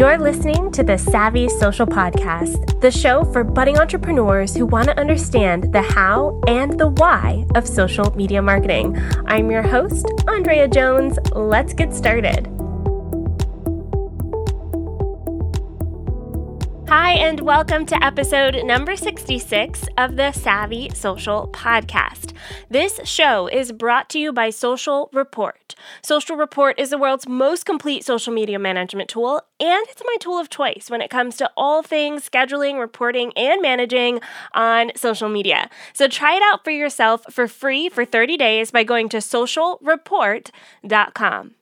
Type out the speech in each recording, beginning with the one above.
You're listening to the Savvy Social Podcast, the show for budding entrepreneurs who want to understand the how and the why of social media marketing. I'm your host, Andrea Jones. Let's get started. Hi, and welcome to episode number 66 of the Savvy Social Podcast. This show is brought to you by Social Report. Social Report is the world's most complete social media management tool, and it's my tool of choice when it comes to all things scheduling, reporting, and managing on social media. So try it out for yourself for free for 30 days by going to socialreport.com.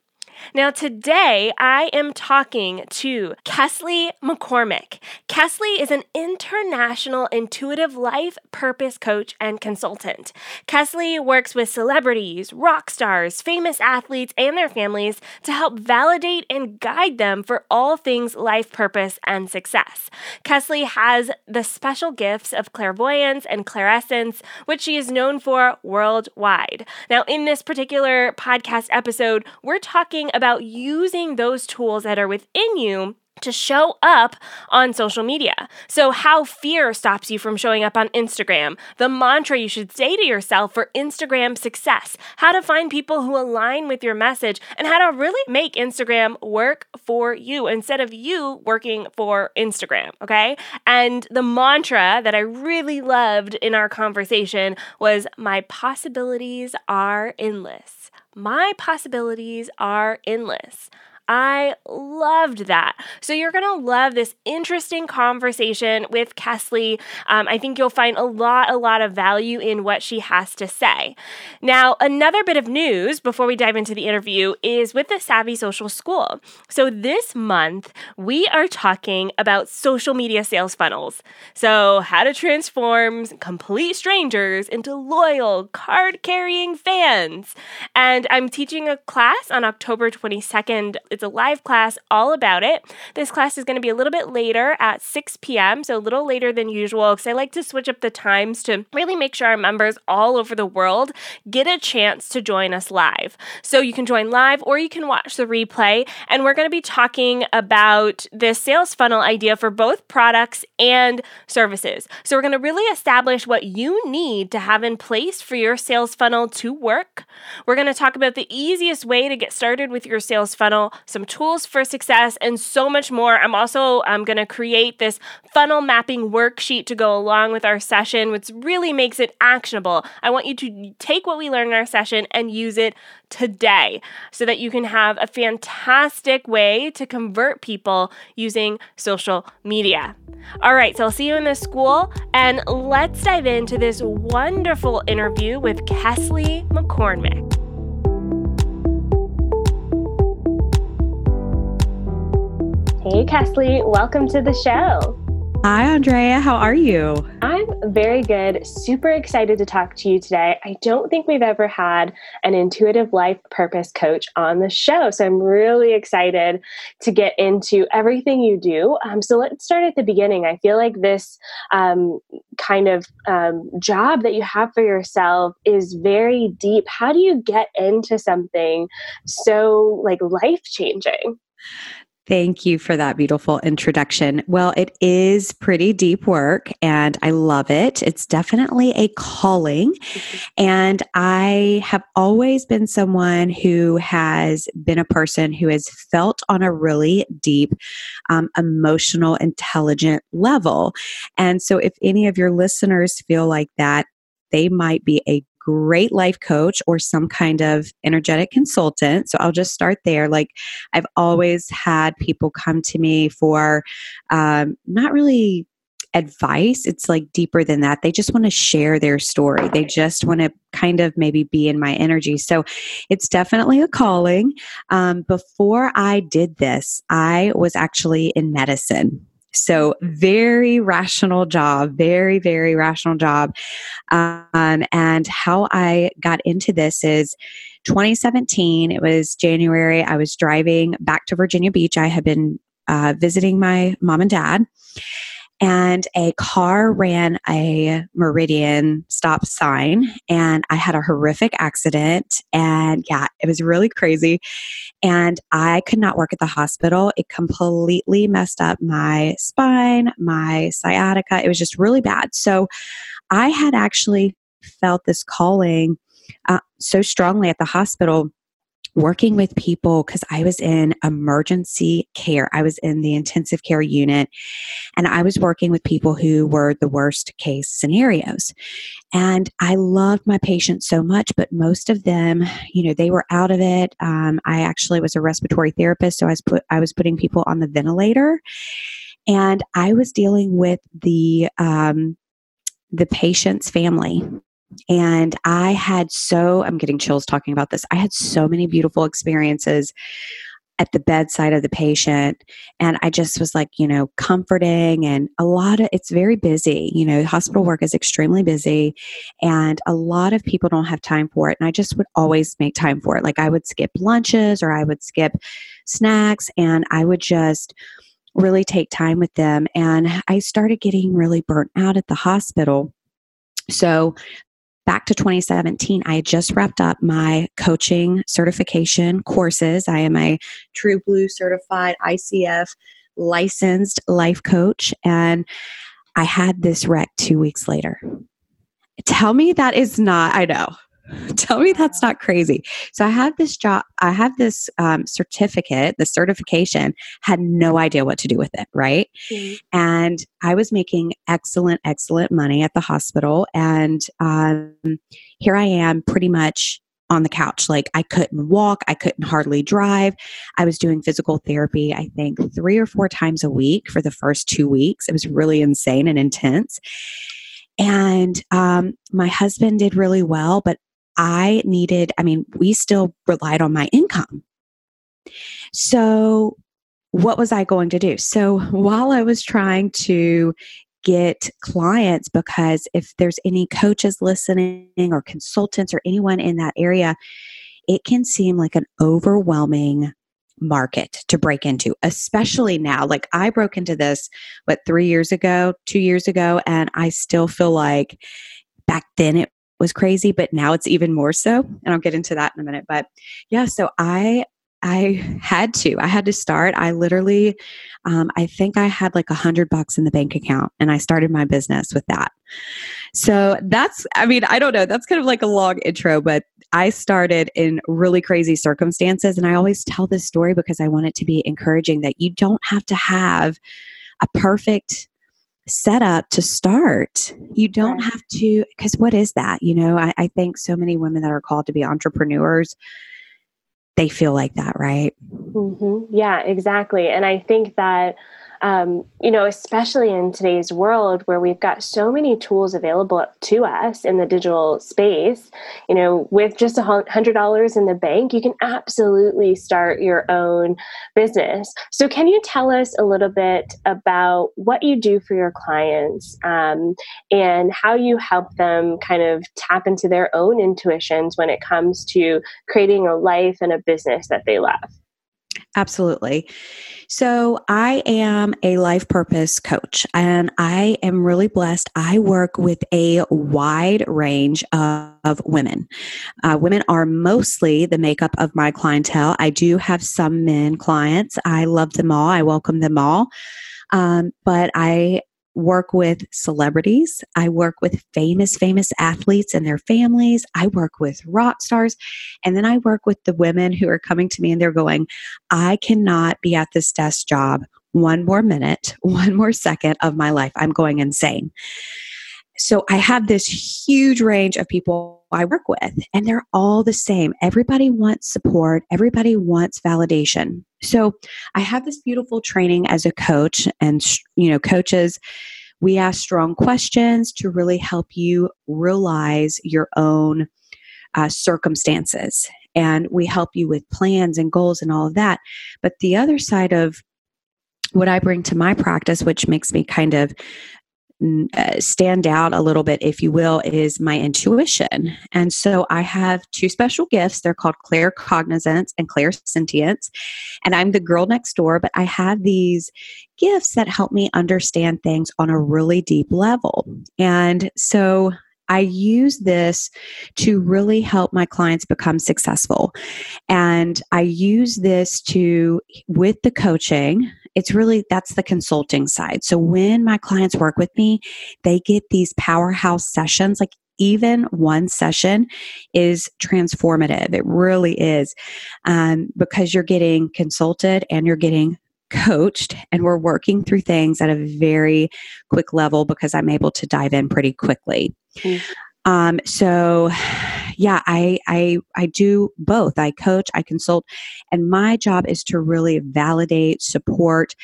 Now, today I am talking to Kesley McCormick. Kesley is an international intuitive life purpose coach and consultant. Kesley works with celebrities, rock stars, famous athletes, and their families to help validate and guide them for all things life purpose and success. Kesley has the special gifts of clairvoyance and clairsentience, which she is known for worldwide. Now, in this particular podcast episode, we're talking talking about using those tools that are within you to show up on social media. So, how fear stops you from showing up on Instagram, the mantra you should say to yourself for Instagram success, how to find people who align with your message, and how to really make Instagram work for you instead of you working for Instagram. Okay. And the mantra that I really loved in our conversation was My possibilities are endless. My possibilities are endless. I loved that. So you're going to love this interesting conversation with Kesley. Um, I think you'll find a lot, a lot of value in what she has to say. Now, another bit of news before we dive into the interview is with the Savvy Social School. So this month, we are talking about social media sales funnels. So, how to transform complete strangers into loyal, card carrying fans. And I'm teaching a class on October 22nd it's a live class all about it. This class is going to be a little bit later at 6 p.m., so a little later than usual because I like to switch up the times to really make sure our members all over the world get a chance to join us live. So you can join live or you can watch the replay. And we're going to be talking about this sales funnel idea for both products and services. So we're going to really establish what you need to have in place for your sales funnel to work. We're going to talk about the easiest way to get started with your sales funnel some tools for success, and so much more. I'm also um, going to create this funnel mapping worksheet to go along with our session, which really makes it actionable. I want you to take what we learned in our session and use it today so that you can have a fantastic way to convert people using social media. All right, so I'll see you in the school, and let's dive into this wonderful interview with Kesley McCormick. Hey, Kesley, welcome to the show. Hi, Andrea. How are you? I'm very good. Super excited to talk to you today. I don't think we've ever had an intuitive life purpose coach on the show. So I'm really excited to get into everything you do. Um, so let's start at the beginning. I feel like this um, kind of um, job that you have for yourself is very deep. How do you get into something so like life changing? Thank you for that beautiful introduction. Well, it is pretty deep work and I love it. It's definitely a calling. And I have always been someone who has been a person who has felt on a really deep um, emotional, intelligent level. And so, if any of your listeners feel like that, they might be a great life coach or some kind of energetic consultant. So I'll just start there. Like I've always had people come to me for um, not really advice. It's like deeper than that. They just want to share their story. They just want to kind of maybe be in my energy. So it's definitely a calling. Um, before I did this, I was actually in medicine. So, very rational job, very, very rational job. Um, and how I got into this is 2017, it was January. I was driving back to Virginia Beach. I had been uh, visiting my mom and dad. And a car ran a meridian stop sign and i had a horrific accident and yeah it was really crazy and i could not work at the hospital. It completely messed up my spine my sciatica. It was just really bad. So i had actually felt this calling uh, so strongly at the hospital working with people because I was in emergency care. I was in the intensive care unit and I was working with people who were the worst case scenarios. And I loved my patients so much, but most of them, you know, they were out of it. Um, I actually was a respiratory therapist, so I was put I was putting people on the ventilator, and I was dealing with the um, the patient's family and I had so, I'm getting chills talking about this. I had so many beautiful experiences at the bedside of the patient. And I just was like, you know, comforting and a lot of it's very busy. You know, hospital work is extremely busy and a lot of people don't have time for it. And I just would always make time for it. Like I would skip lunches or I would skip snacks and I would just really take time with them. And I started getting really burnt out at the hospital. So back to 2017, I just wrapped up my coaching certification courses. I am a True Blue certified ICF licensed life coach, and I had this wreck two weeks later. Tell me that is not, I know. Tell me that's not crazy. So I have this job, I have this um, certificate, the certification, had no idea what to do with it, right? Mm-hmm. And I was making excellent, excellent money at the hospital. And um, here I am pretty much on the couch. Like I couldn't walk, I couldn't hardly drive. I was doing physical therapy, I think, three or four times a week for the first two weeks. It was really insane and intense. And um, my husband did really well, but I needed, I mean, we still relied on my income. So, what was I going to do? So, while I was trying to get clients, because if there's any coaches listening or consultants or anyone in that area, it can seem like an overwhelming market to break into, especially now. Like I broke into this, what, three years ago, two years ago, and I still feel like back then it was crazy, but now it's even more so. And I'll get into that in a minute. But yeah, so I I had to. I had to start. I literally, um, I think I had like a hundred bucks in the bank account, and I started my business with that. So that's, I mean, I don't know. That's kind of like a long intro, but I started in really crazy circumstances, and I always tell this story because I want it to be encouraging that you don't have to have a perfect set up to start. You don't have to, because what is that? You know, I, I think so many women that are called to be entrepreneurs, they feel like that, right? Mm-hmm. Yeah, exactly. And I think that um, you know, especially in today's world where we've got so many tools available to us in the digital space, you know, with just a hundred dollars in the bank, you can absolutely start your own business. So, can you tell us a little bit about what you do for your clients um, and how you help them kind of tap into their own intuitions when it comes to creating a life and a business that they love? Absolutely. So, I am a life purpose coach and I am really blessed. I work with a wide range of, of women. Uh, women are mostly the makeup of my clientele. I do have some men clients. I love them all, I welcome them all. Um, but I work with celebrities. I work with famous, famous athletes and their families. I work with rock stars. And then I work with the women who are coming to me and they're going, I cannot be at this desk job one more minute, one more second of my life. I'm going insane. So I have this huge range of people I work with, and they're all the same. Everybody wants support, everybody wants validation. So I have this beautiful training as a coach, and you know, coaches. We ask strong questions to really help you realize your own uh, circumstances. And we help you with plans and goals and all of that. But the other side of what I bring to my practice, which makes me kind of Uh, stand out a little bit, if you will, is my intuition. And so I have two special gifts. They're called claircognizance and clairsentience. And I'm the girl next door, but I have these gifts that help me understand things on a really deep level. And so I use this to really help my clients become successful. And I use this to, with the coaching, it's really that's the consulting side. So when my clients work with me, they get these powerhouse sessions like even one session is transformative. It really is um, because you're getting consulted and you're getting coached and we're working through things at a very quick level because I'm able to dive in pretty quickly. Mm-hmm. Um, so yeah, I, I, I do both. I coach, I consult, and my job is to really validate, support,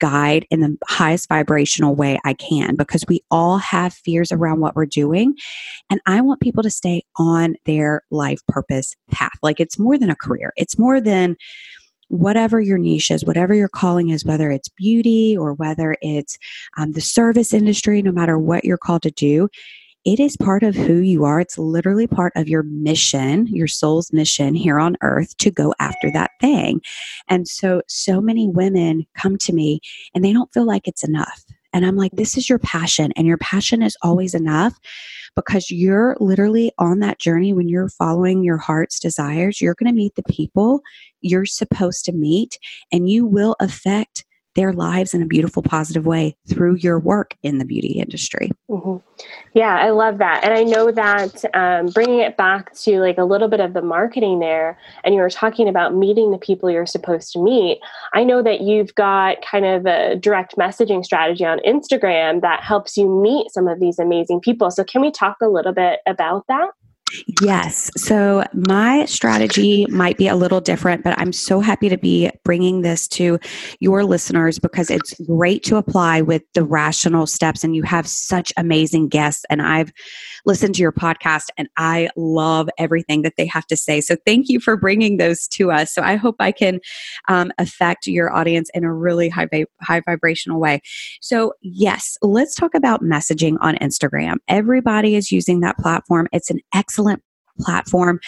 guide in the highest vibrational way I can because we all have fears around what we're doing. And I want people to stay on their life purpose path. Like it's more than a career, it's more than whatever your niche is, whatever your calling is, whether it's beauty or whether it's um, the service industry, no matter what you're called to do, it is part of who you are. It's literally part of your mission, your soul's mission here on earth to go after that thing. And so, so many women come to me and they don't feel like it's enough. And I'm like, this is your passion, and your passion is always enough because you're literally on that journey when you're following your heart's desires. You're going to meet the people you're supposed to meet, and you will affect their lives in a beautiful, positive way through your work in the beauty industry. Mm-hmm. Yeah, I love that. And I know that um, bringing it back to like a little bit of the marketing there, and you were talking about meeting the people you're supposed to meet. I know that you've got kind of a direct messaging strategy on Instagram that helps you meet some of these amazing people. So, can we talk a little bit about that? Yes. So my strategy might be a little different, but I'm so happy to be bringing this to your listeners because it's great to apply with the rational steps. And you have such amazing guests. And I've listened to your podcast and I love everything that they have to say. So thank you for bringing those to us. So I hope I can um, affect your audience in a really high, high vibrational way. So, yes, let's talk about messaging on Instagram. Everybody is using that platform. It's an excellent excellent platform.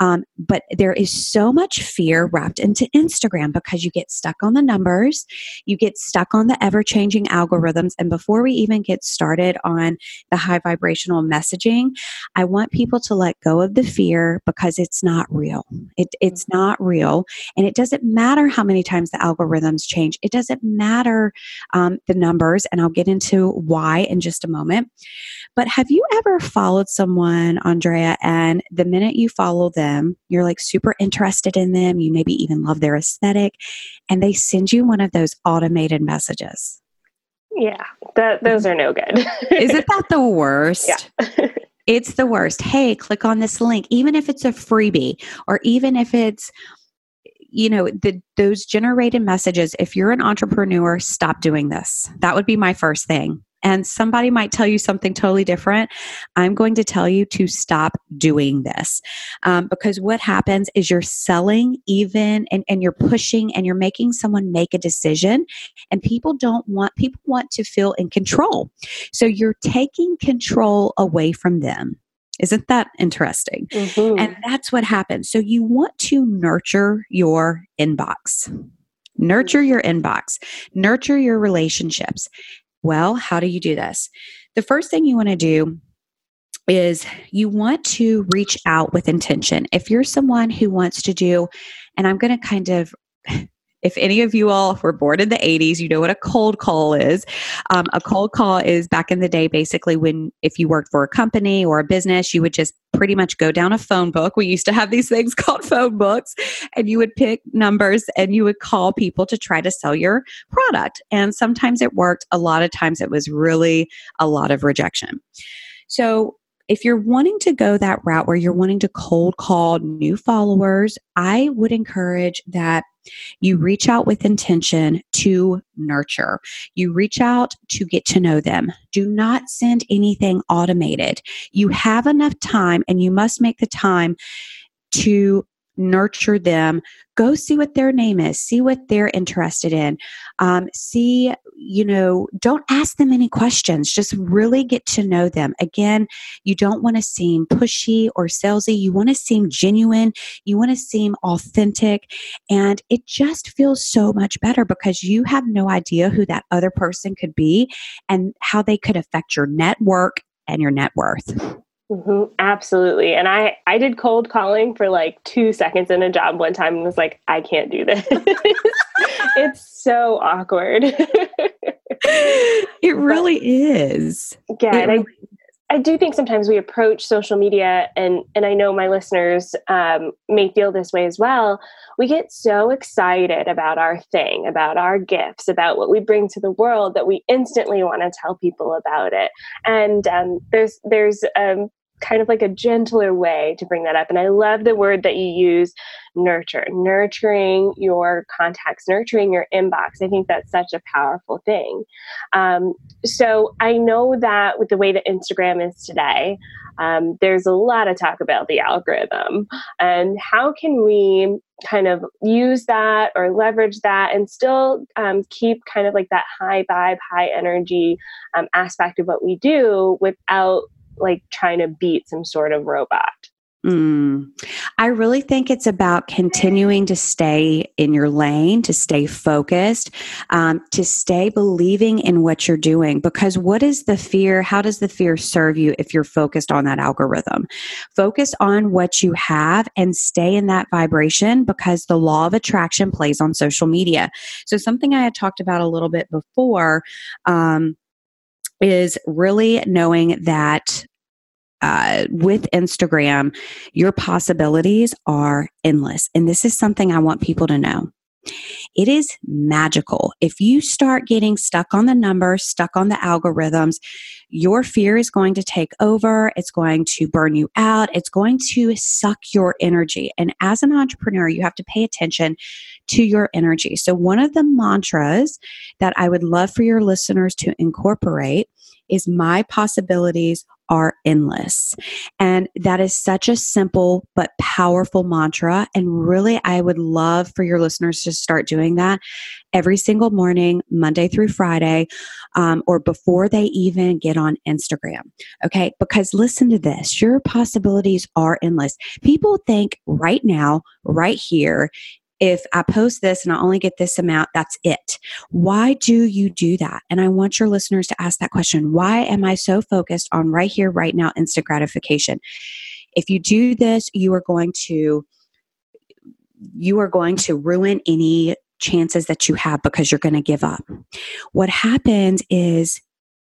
Um, but there is so much fear wrapped into Instagram because you get stuck on the numbers, you get stuck on the ever changing algorithms. And before we even get started on the high vibrational messaging, I want people to let go of the fear because it's not real. It, it's not real. And it doesn't matter how many times the algorithms change, it doesn't matter um, the numbers. And I'll get into why in just a moment. But have you ever followed someone, Andrea, and the minute you follow them, you're like super interested in them, you maybe even love their aesthetic, and they send you one of those automated messages. Yeah, that, those are no good. Isn't that the worst? Yeah. it's the worst. Hey, click on this link, even if it's a freebie or even if it's you know the those generated messages if you're an entrepreneur stop doing this that would be my first thing and somebody might tell you something totally different, I'm going to tell you to stop doing this. Um, because what happens is you're selling even and, and you're pushing and you're making someone make a decision. And people don't want, people want to feel in control. So you're taking control away from them. Isn't that interesting? Mm-hmm. And that's what happens. So you want to nurture your inbox. Nurture your inbox, nurture your relationships. Well, how do you do this? The first thing you want to do is you want to reach out with intention. If you're someone who wants to do, and I'm going to kind of if any of you all were born in the 80s, you know what a cold call is. Um, a cold call is back in the day, basically, when if you worked for a company or a business, you would just pretty much go down a phone book. We used to have these things called phone books, and you would pick numbers and you would call people to try to sell your product. And sometimes it worked, a lot of times it was really a lot of rejection. So, if you're wanting to go that route where you're wanting to cold call new followers, I would encourage that you reach out with intention to nurture. You reach out to get to know them. Do not send anything automated. You have enough time and you must make the time to nurture them go see what their name is see what they're interested in um, see you know, don't ask them any questions. Just really get to know them. Again, you don't want to seem pushy or salesy. You want to seem genuine. You want to seem authentic. And it just feels so much better because you have no idea who that other person could be and how they could affect your network and your net worth. Mm-hmm, absolutely. And I, I did cold calling for like two seconds in a job one time and was like, I can't do this. it's so awkward. it really is. Yeah. and really I, I do think sometimes we approach social media and, and I know my listeners um, may feel this way as well. We get so excited about our thing, about our gifts, about what we bring to the world that we instantly want to tell people about it. And um, there's, there's, um, kind of like a gentler way to bring that up. And I love the word that you use nurture, nurturing your contacts, nurturing your inbox. I think that's such a powerful thing. Um, so I know that with the way that Instagram is today, um, there's a lot of talk about the algorithm and how can we kind of use that or leverage that and still um, keep kind of like that high vibe, high energy um, aspect of what we do without like trying to beat some sort of robot. Mm. I really think it's about continuing to stay in your lane, to stay focused, um, to stay believing in what you're doing. Because what is the fear? How does the fear serve you if you're focused on that algorithm? Focus on what you have and stay in that vibration because the law of attraction plays on social media. So, something I had talked about a little bit before. Um, is really knowing that uh, with Instagram, your possibilities are endless. And this is something I want people to know. It is magical. If you start getting stuck on the numbers, stuck on the algorithms, your fear is going to take over. It's going to burn you out. It's going to suck your energy. And as an entrepreneur, you have to pay attention to your energy. So, one of the mantras that I would love for your listeners to incorporate is my possibilities are endless. And that is such a simple but powerful mantra. And really, I would love for your listeners to start doing that every single morning, Monday through Friday, um, or before they even get on Instagram. Okay. Because listen to this your possibilities are endless. People think right now, right here, if I post this and I only get this amount, that's it. Why do you do that? And I want your listeners to ask that question. Why am I so focused on right here, right now, instant gratification? If you do this, you are going to you are going to ruin any chances that you have because you're going to give up. What happens is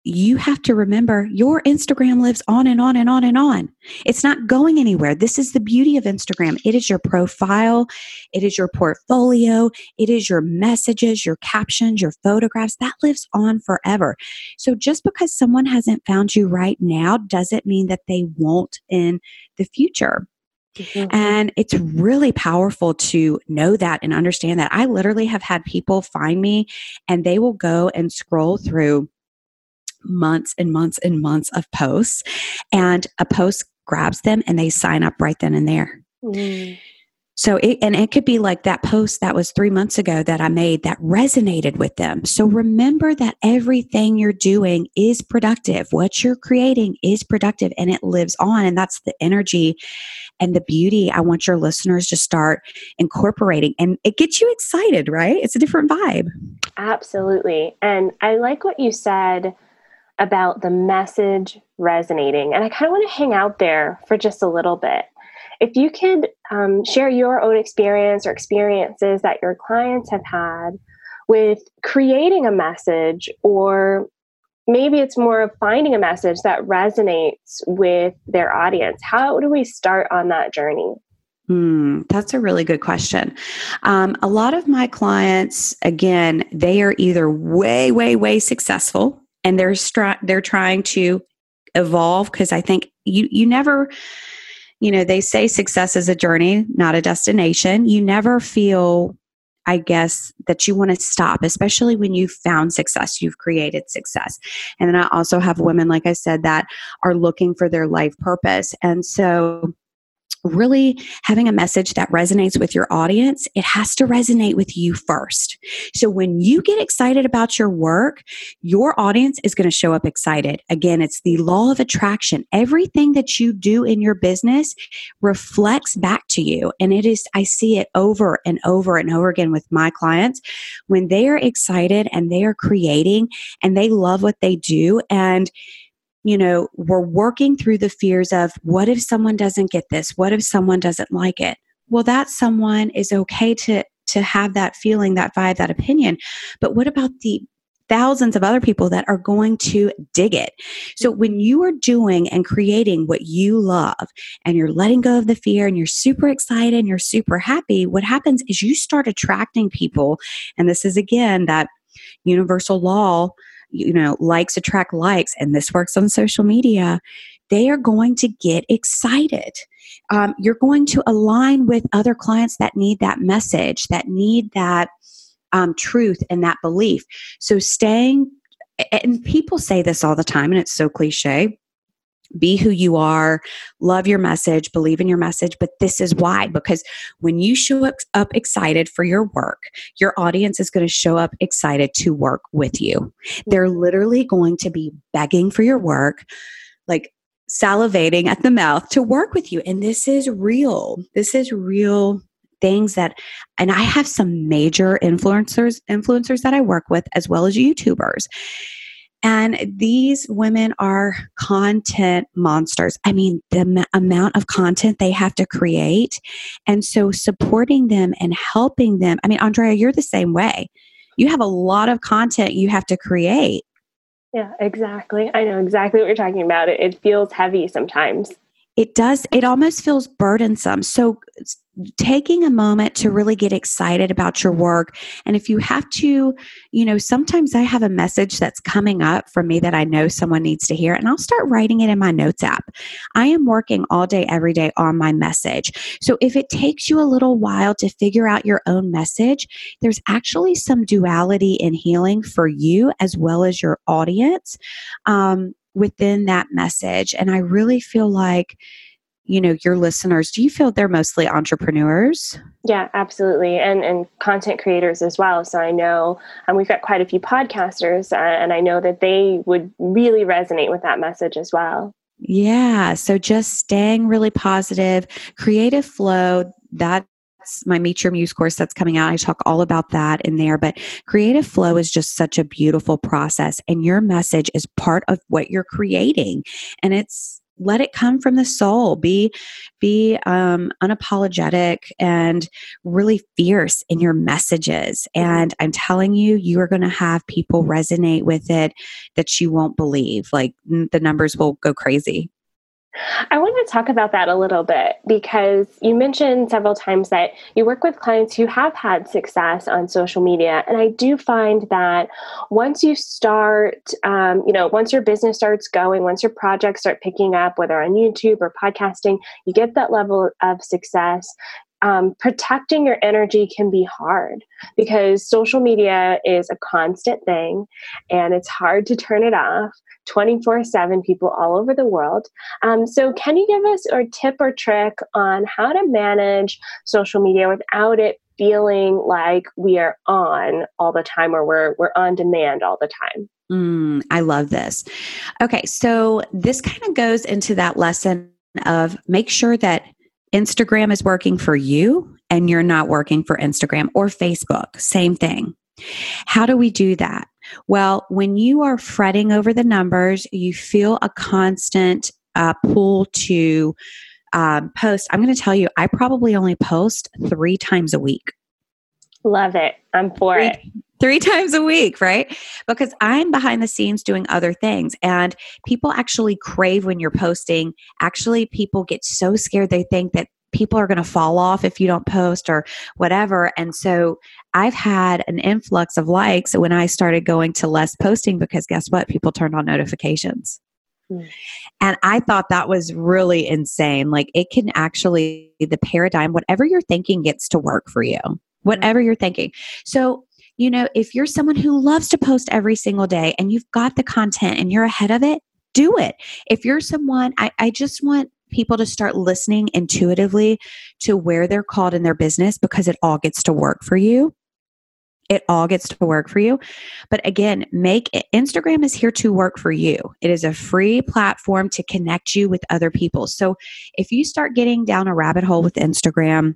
you have to remember your Instagram lives on and on and on and on. It's not going anywhere. This is the beauty of Instagram. It is your profile, it is your portfolio, it is your messages, your captions, your photographs. That lives on forever. So just because someone hasn't found you right now doesn't mean that they won't in the future. Mm-hmm. And it's really powerful to know that and understand that. I literally have had people find me and they will go and scroll through months and months and months of posts, and a post grabs them and they sign up right then and there. Mm. So it, and it could be like that post that was three months ago that I made that resonated with them. So remember that everything you're doing is productive. What you're creating is productive and it lives on. And that's the energy and the beauty I want your listeners to start incorporating. And it gets you excited, right? It's a different vibe. Absolutely. And I like what you said about the message resonating. And I kind of want to hang out there for just a little bit. If you could um, share your own experience or experiences that your clients have had with creating a message, or maybe it's more of finding a message that resonates with their audience. How do we start on that journey? Hmm, that's a really good question. Um, a lot of my clients, again, they are either way, way, way successful and they're stri- they're trying to evolve because I think you you never you know they say success is a journey not a destination you never feel I guess that you want to stop, especially when you've found success, you've created success. And then I also have women, like I said, that are looking for their life purpose. And so really having a message that resonates with your audience, it has to resonate with you first. So when you get excited about your work, your audience is going to show up excited. Again, it's the law of attraction. Everything that you do in your business reflects back to you. And it is, I see it over and over and over again with my clients when they are excited and they are creating and they love what they do. And you know, we're working through the fears of what if someone doesn't get this? What if someone doesn't like it? Well, that someone is okay to to have that feeling, that vibe, that opinion. But what about the thousands of other people that are going to dig it. So when you are doing and creating what you love and you're letting go of the fear and you're super excited and you're super happy, what happens is you start attracting people. And this is again that universal law you know, likes attract likes, and this works on social media, they are going to get excited. Um, you're going to align with other clients that need that message, that need that um, truth and that belief. So staying, and people say this all the time, and it's so cliche be who you are, love your message, believe in your message. But this is why because when you show up excited for your work, your audience is going to show up excited to work with you. They're literally going to be begging for your work, like salivating at the mouth to work with you. And this is real. This is real things that and I have some major influencers influencers that I work with as well as YouTubers and these women are content monsters. I mean, the m- amount of content they have to create. And so supporting them and helping them. I mean, Andrea, you're the same way. You have a lot of content you have to create. Yeah, exactly. I know exactly what you're talking about. It, it feels heavy sometimes. It does, it almost feels burdensome. So taking a moment to really get excited about your work. And if you have to, you know, sometimes I have a message that's coming up for me that I know someone needs to hear, and I'll start writing it in my notes app. I am working all day, every day on my message. So if it takes you a little while to figure out your own message, there's actually some duality in healing for you as well as your audience um, within that message. And I really feel like, you know your listeners do you feel they're mostly entrepreneurs? Yeah absolutely. And and content creators as well. So i know and we've got quite a few podcasters uh, and i know that they would really resonate with that message as well. Yeah. So just staying really positive creative flow that's my Meet Your Muse course that's coming out. I talk all about that in there. But creative flow is just such a beautiful process, and your message is part of what you're creating. And it's let it come from the soul be be um, unapologetic and really fierce in your messages and i'm telling you you are going to have people resonate with it that you won't believe like the numbers will go crazy I want to talk about that a little bit because you mentioned several times that you work with clients who have had success on social media. And I do find that once you start, um, you know, once your business starts going, once your projects start picking up, whether on YouTube or podcasting, you get that level of success um, protecting your energy can be hard because social media is a constant thing and it's hard to turn it off 24 7 people all over the world. Um, so, can you give us a tip or trick on how to manage social media without it feeling like we are on all the time or we're, we're on demand all the time? Mm, I love this. Okay, so this kind of goes into that lesson of make sure that Instagram is working for you and you're not working for Instagram or Facebook. Same thing. How do we do that? Well, when you are fretting over the numbers, you feel a constant uh, pull to um, post. I'm going to tell you, I probably only post three times a week. Love it. I'm for three, it. Three times a week, right? Because I'm behind the scenes doing other things. And people actually crave when you're posting. Actually, people get so scared they think that people are going to fall off if you don't post or whatever. And so I've had an influx of likes when I started going to less posting because guess what? People turned on notifications. Mm. And I thought that was really insane. Like it can actually, the paradigm, whatever you're thinking gets to work for you, whatever you're thinking. So, you know, if you're someone who loves to post every single day and you've got the content and you're ahead of it, do it. If you're someone, I, I just want people to start listening intuitively to where they're called in their business because it all gets to work for you it all gets to work for you. But again, make it, Instagram is here to work for you. It is a free platform to connect you with other people. So if you start getting down a rabbit hole with Instagram,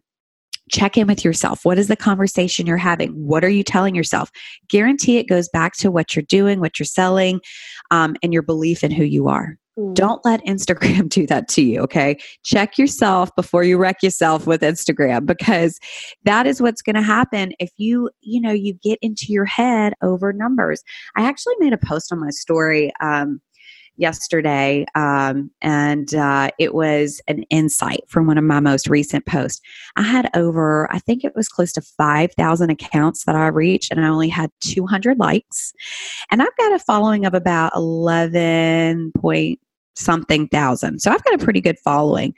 check in with yourself. What is the conversation you're having? What are you telling yourself? Guarantee it goes back to what you're doing, what you're selling, um, and your belief in who you are. Mm. Don't let Instagram do that to you, okay? Check yourself before you wreck yourself with Instagram because that is what's going to happen if you, you know, you get into your head over numbers. I actually made a post on my story um, yesterday, um, and uh, it was an insight from one of my most recent posts. I had over, I think it was close to 5,000 accounts that I reached, and I only had 200 likes. And I've got a following of about 11 point something thousand. So I've got a pretty good following.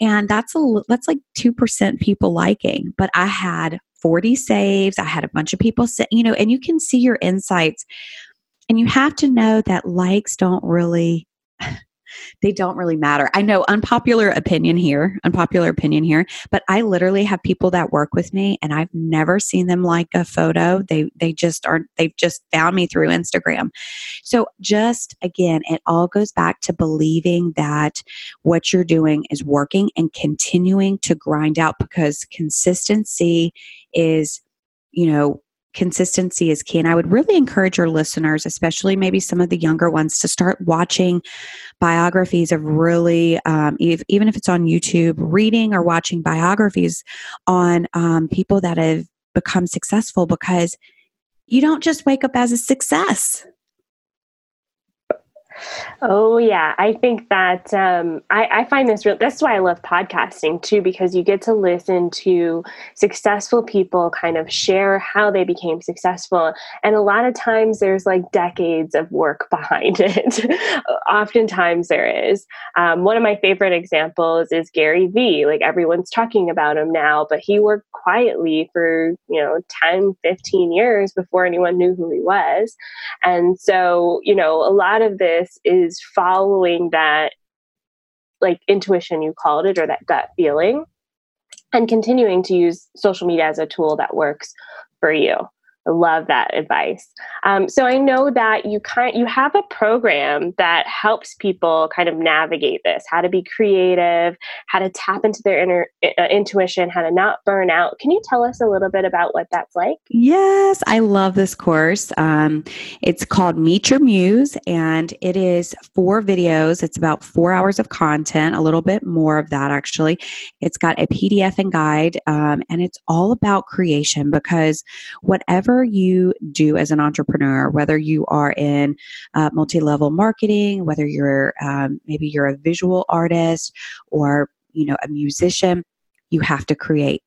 And that's a that's like 2% people liking, but I had 40 saves, I had a bunch of people say, you know, and you can see your insights and you have to know that likes don't really they don't really matter. I know unpopular opinion here, unpopular opinion here, but I literally have people that work with me and I've never seen them like a photo. They they just aren't they've just found me through Instagram. So just again, it all goes back to believing that what you're doing is working and continuing to grind out because consistency is you know consistency is key. And I would really encourage your listeners, especially maybe some of the younger ones, to start watching biographies of really, um, if, even if it's on YouTube, reading or watching biographies on um, people that have become successful because you don't just wake up as a success. Oh yeah, I think that um, I, I, find this real. That's why I love podcasting too, because you get to listen to successful people kind of share how they became successful, and a lot of times there's like decades of work behind it. Oftentimes there is. Um, one of my favorite examples is Gary Vee. Like everyone's talking about him now, but he worked quietly for you know 10, 15 years before anyone knew who he was, and so you know a lot of this is following that like intuition you called it or that gut feeling and continuing to use social media as a tool that works for you love that advice. Um, so I know that you kind you have a program that helps people kind of navigate this, how to be creative, how to tap into their inner uh, intuition, how to not burn out. Can you tell us a little bit about what that's like? Yes, I love this course. Um, it's called Meet Your Muse, and it is four videos. It's about four hours of content, a little bit more of that actually. It's got a PDF and guide, um, and it's all about creation because whatever you do as an entrepreneur, whether you are in uh, multi level marketing, whether you're um, maybe you're a visual artist or you know a musician, you have to create.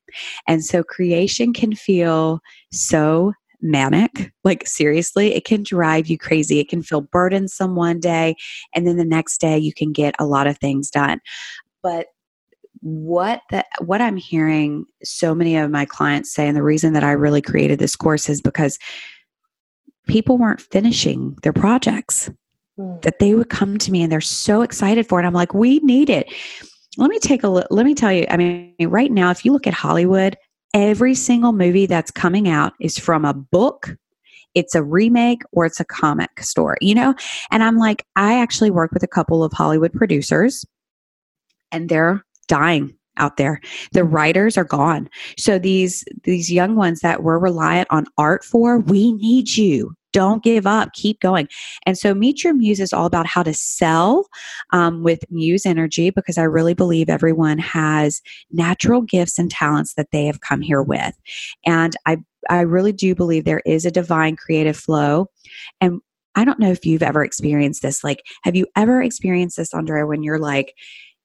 And so creation can feel so manic. Like, seriously, it can drive you crazy. It can feel burdensome one day, and then the next day you can get a lot of things done. But what the, what I'm hearing so many of my clients say, and the reason that I really created this course is because people weren't finishing their projects. Mm. That they would come to me and they're so excited for it. I'm like, we need it. Let me take a look. Let me tell you. I mean, right now, if you look at Hollywood, every single movie that's coming out is from a book it's a remake or it's a comic story, you know? And I'm like, I actually work with a couple of Hollywood producers and they're dying out there. The writers are gone. So these these young ones that we're reliant on art for we need you. Don't give up. Keep going. And so meet your muse is all about how to sell um, with muse energy because i really believe everyone has natural gifts and talents that they have come here with. And i i really do believe there is a divine creative flow. And i don't know if you've ever experienced this. Like have you ever experienced this andrea when you're like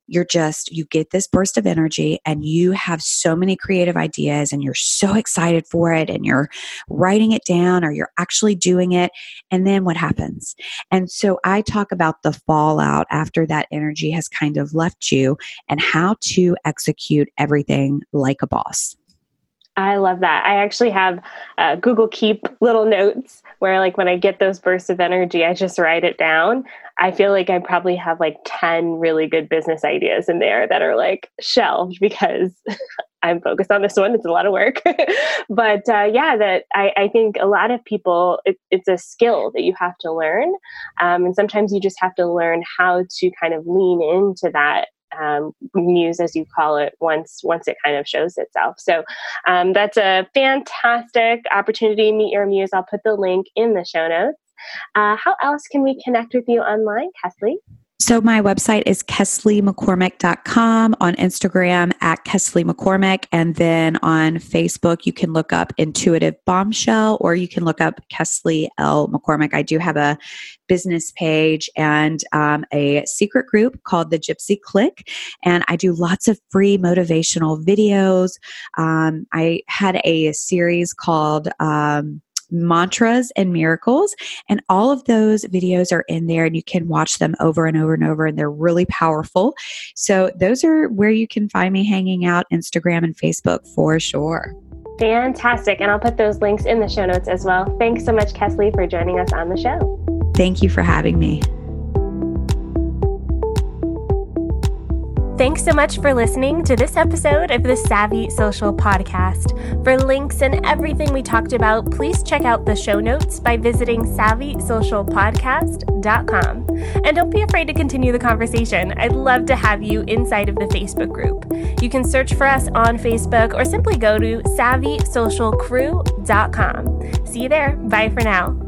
you're just you get this burst of energy and you have so many creative ideas and you're so excited for it and you're writing it down or you're actually doing it. And then what happens? And so i talk about the fallout after that energy has kind of left you and how to execute everything like a boss I love that. I actually have uh, Google Keep little notes where, like, when I get those bursts of energy, I just write it down. I feel like I probably have like 10 really good business ideas in there that are like shelved because I'm focused on this one. It's a lot of work. but uh, yeah, that I, I, think a lot of people, it, it's a skill that you have to learn. Um, and sometimes you just have to learn how to kind of lean into that um, muse, as you call it, once once it kind of shows itself. So um, that's a fantastic opportunity meet your muse. I'll put the link in the show notes. Uh, how else can we connect with you online, Kesley? So my website is KesleyMcCormick.com on Instagram at Kesley McCormick. And then on Facebook, you can look up Intuitive Bombshell or you can look up Kesley L. McCormick. I do have a business page and um, a secret group called the Gypsy Click. And I do lots of free motivational videos. Um, I had a series called, um, mantras and miracles. And all of those videos are in there and you can watch them over and over and over, and they're really powerful. So, those are where you can find me hanging out Instagram and Facebook for sure. Fantastic. And I'll put those links in the show notes as well. Thanks so much, Kesley, for joining us on the show. Thank you for having me. Thanks so much for listening to this episode of the Savvy Social Podcast. For links and everything we talked about, please check out the show notes by visiting savvysocialpodcast.com. And don't be afraid to continue the conversation. I'd love to have you inside of the Facebook group. You can search for us on Facebook or simply go to savvysocialcrew.com. See you there. Bye for now.